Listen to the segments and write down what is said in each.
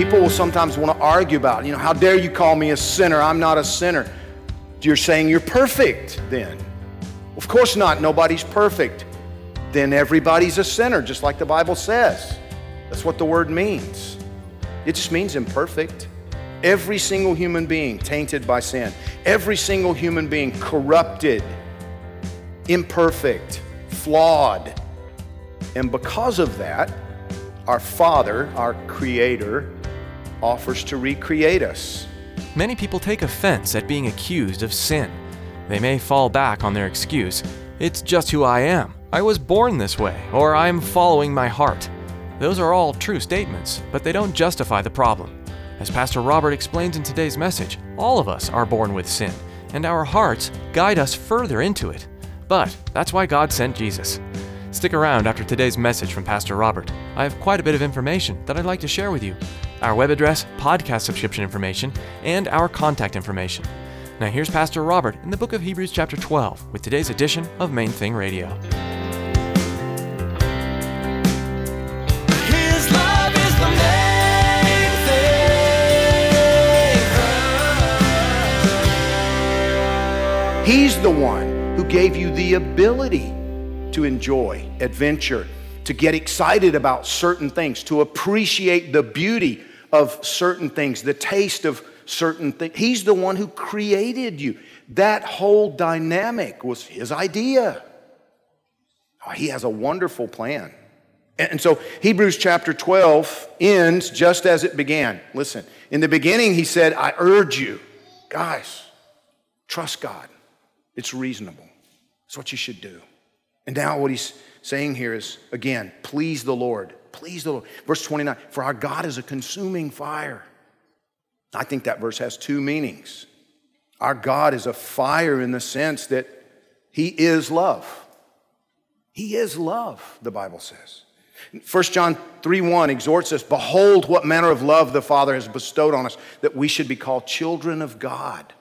People will sometimes want to argue about, you know, how dare you call me a sinner? I'm not a sinner. You're saying you're perfect then. Of course not. Nobody's perfect. Then everybody's a sinner, just like the Bible says. That's what the word means. It just means imperfect. Every single human being tainted by sin, every single human being corrupted, imperfect, flawed. And because of that, our Father, our Creator, offers to recreate us. Many people take offense at being accused of sin. They may fall back on their excuse it's just who I am. I was born this way, or I'm following my heart. Those are all true statements, but they don't justify the problem. As Pastor Robert explains in today's message, all of us are born with sin, and our hearts guide us further into it. But that's why God sent Jesus. Stick around after today's message from Pastor Robert. I have quite a bit of information that I'd like to share with you our web address, podcast subscription information, and our contact information. Now, here's Pastor Robert in the book of Hebrews, chapter 12, with today's edition of Main Thing Radio. His love is the main thing. He's the one who gave you the ability to enjoy adventure, to get excited about certain things, to appreciate the beauty of certain things, the taste of certain things. He's the one who created you. That whole dynamic was his idea. Oh, he has a wonderful plan. And and so Hebrews chapter 12 ends just as it began. Listen, in the beginning, he said, I urge you, guys, trust God. It's reasonable. It's what you should do. And now what he's saying here is, again, please the Lord. Please the Lord. Verse 29 For our God is a consuming fire. I think that verse has two meanings. Our God is a fire in the sense that he is love. He is love, the Bible says. 1 John 3 1 exhorts us Behold, what manner of love the Father has bestowed on us, that we should be called children of God.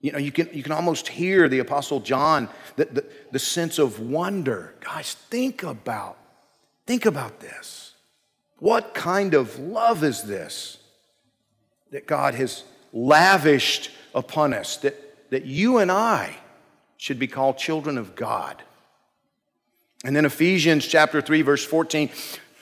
You know, you can, you can almost hear the Apostle John, the, the, the sense of wonder. Guys, think about, think about this. What kind of love is this that God has lavished upon us, that, that you and I should be called children of God? And then Ephesians chapter 3, verse 14.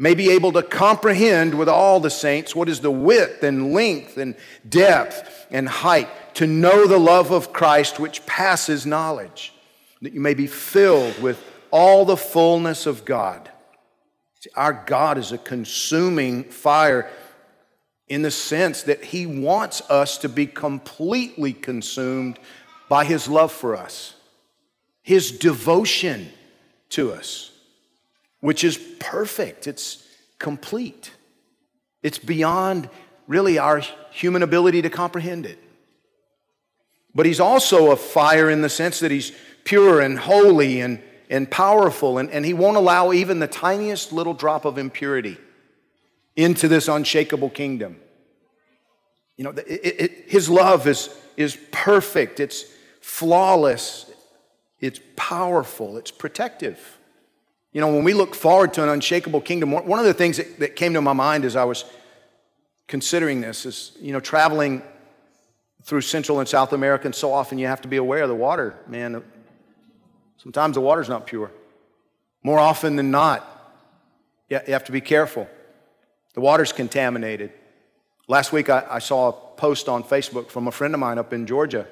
may be able to comprehend with all the saints what is the width and length and depth and height, to know the love of Christ which passes knowledge, that you may be filled with all the fullness of God. See, our God is a consuming fire in the sense that He wants us to be completely consumed by His love for us, His devotion to us which is perfect, it's complete. It's beyond really our human ability to comprehend it. But he's also a fire in the sense that he's pure and holy and, and powerful, and, and he won't allow even the tiniest little drop of impurity into this unshakable kingdom. You know, it, it, his love is, is perfect, it's flawless, it's powerful, it's protective. You know, when we look forward to an unshakable kingdom, one of the things that, that came to my mind as I was considering this is, you know, traveling through Central and South America, and so often you have to be aware of the water, man. Sometimes the water's not pure. More often than not, you have to be careful. The water's contaminated. Last week, I, I saw a post on Facebook from a friend of mine up in Georgia.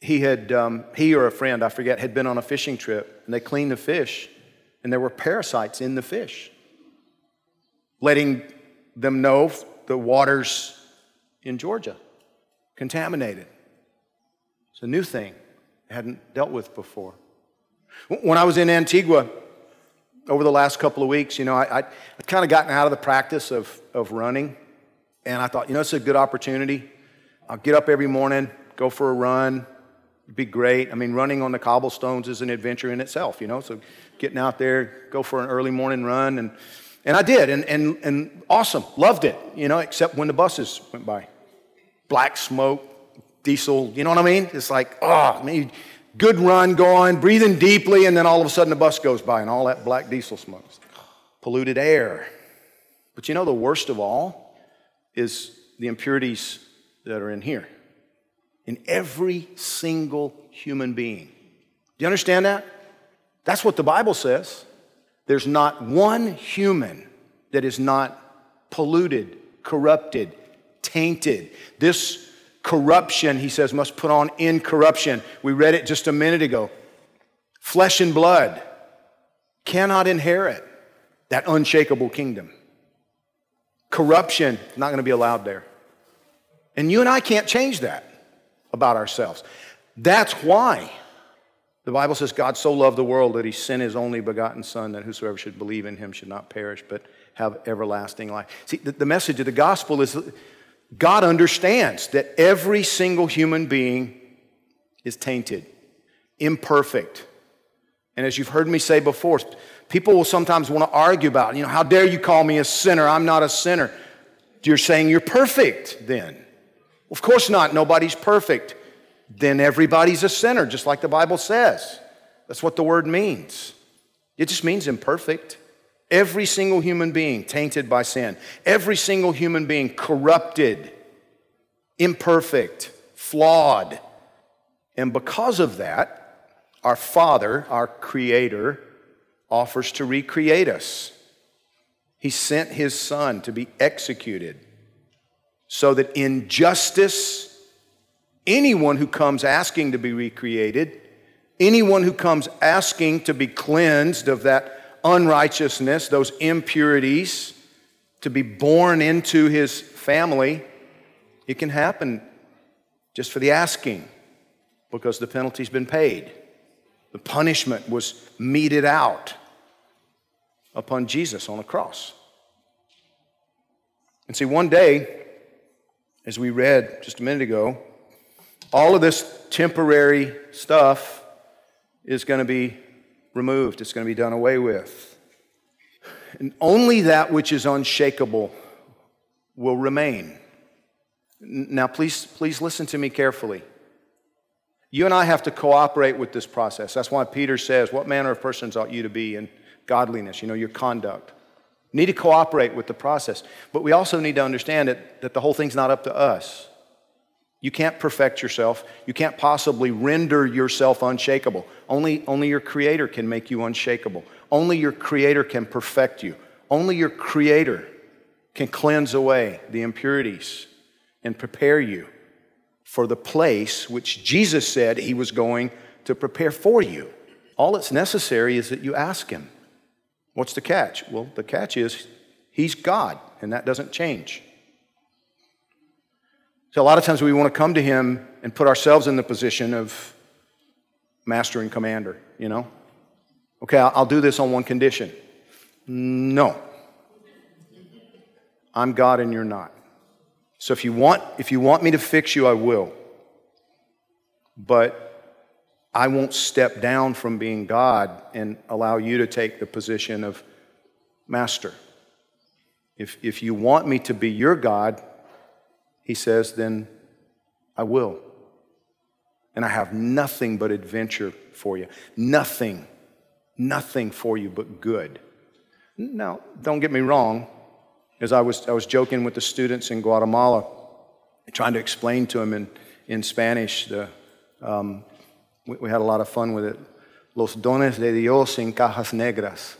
He had, um, he or a friend, I forget, had been on a fishing trip, and they cleaned the fish, and there were parasites in the fish, letting them know the waters in Georgia contaminated. It's a new thing they hadn't dealt with before. When I was in Antigua over the last couple of weeks, you know, I, I, I'd kind of gotten out of the practice of, of running. And I thought, you know, it's a good opportunity. I'll get up every morning, go for a run. Be great. I mean, running on the cobblestones is an adventure in itself, you know. So getting out there, go for an early morning run. And, and I did. And, and, and awesome. Loved it, you know, except when the buses went by. Black smoke, diesel, you know what I mean? It's like, oh, I mean, good run going, breathing deeply, and then all of a sudden the bus goes by and all that black diesel smoke. Polluted air. But you know, the worst of all is the impurities that are in here, in every single human being. Do you understand that? That's what the Bible says. There's not one human that is not polluted, corrupted, tainted. This corruption, he says, must put on incorruption. We read it just a minute ago. Flesh and blood cannot inherit that unshakable kingdom. Corruption not going to be allowed there. And you and I can't change that about ourselves. That's why the Bible says God so loved the world that he sent his only begotten Son, that whosoever should believe in him should not perish, but have everlasting life. See, the, the message of the gospel is God understands that every single human being is tainted, imperfect. And as you've heard me say before, people will sometimes want to argue about, you know, how dare you call me a sinner? I'm not a sinner. You're saying you're perfect then. Of course not. Nobody's perfect. Then everybody's a sinner, just like the Bible says. That's what the word means. It just means imperfect. Every single human being tainted by sin, every single human being corrupted, imperfect, flawed. And because of that, our Father, our Creator, offers to recreate us. He sent His Son to be executed so that in justice, anyone who comes asking to be recreated, anyone who comes asking to be cleansed of that unrighteousness, those impurities, to be born into his family, it can happen just for the asking because the penalty's been paid. The punishment was meted out upon Jesus on the cross. And see, one day, as we read just a minute ago, all of this temporary stuff is going to be removed, it's going to be done away with. And only that which is unshakable will remain. Now, please, please listen to me carefully. You and I have to cooperate with this process. That's why Peter says, What manner of persons ought you to be in godliness? You know, your conduct. Need to cooperate with the process. But we also need to understand that, that the whole thing's not up to us. You can't perfect yourself. You can't possibly render yourself unshakable. Only, only your Creator can make you unshakable. Only your Creator can perfect you. Only your Creator can cleanse away the impurities and prepare you for the place which Jesus said He was going to prepare for you. All that's necessary is that you ask Him. What's the catch? Well, the catch is He's God, and that doesn't change. So, a lot of times we want to come to Him and put ourselves in the position of master and commander, you know? Okay, I'll do this on one condition. No. I'm God and you're not. So if you want if you want me to fix you, I will. But I won't step down from being God and allow you to take the position of master. If, if you want me to be your God, he says, then I will. And I have nothing but adventure for you. Nothing, nothing for you but good. Now, don't get me wrong. As I was, I was joking with the students in Guatemala, trying to explain to them in, in Spanish. The, um, we, we had a lot of fun with it. Los dones de Dios en cajas negras.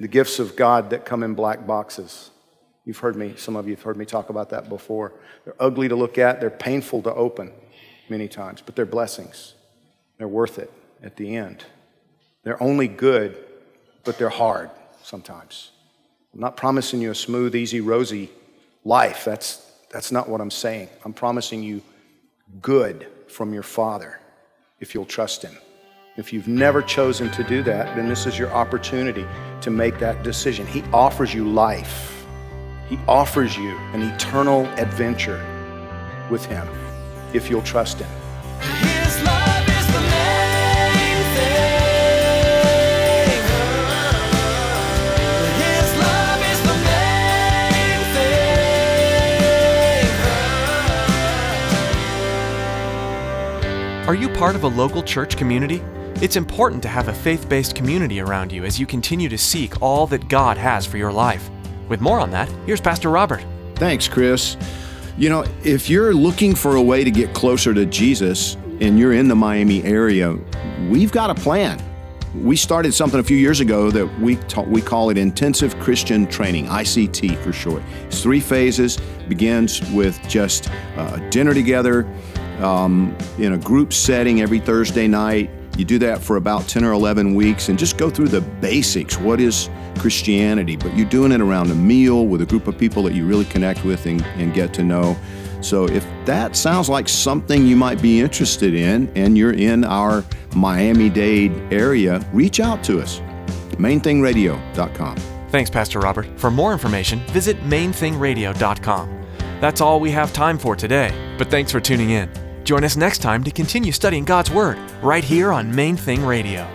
The gifts of God that come in black boxes. You've heard me, some of you have heard me talk about that before. They're ugly to look at, they're painful to open many times, but they're blessings. They're worth it at the end. They're only good, but they're hard sometimes. I'm not promising you a smooth, easy, rosy life. That's, that's not what I'm saying. I'm promising you good from your Father if you'll trust Him. If you've never chosen to do that, then this is your opportunity to make that decision. He offers you life, He offers you an eternal adventure with Him if you'll trust Him. Are you part of a local church community? It's important to have a faith based community around you as you continue to seek all that God has for your life. With more on that, here's Pastor Robert. Thanks, Chris. You know, if you're looking for a way to get closer to Jesus and you're in the Miami area, we've got a plan. We started something a few years ago that we ta- we call it Intensive Christian Training, ICT for short. It's three phases. Begins with just uh, dinner together um, in a group setting every Thursday night. You do that for about 10 or 11 weeks and just go through the basics. What is Christianity? But you're doing it around a meal with a group of people that you really connect with and, and get to know. So if that sounds like something you might be interested in and you're in our Miami Dade area, reach out to us. MainThingRadio.com. Thanks, Pastor Robert. For more information, visit mainthingradio.com. That's all we have time for today, but thanks for tuning in. Join us next time to continue studying God's Word right here on Main Thing Radio.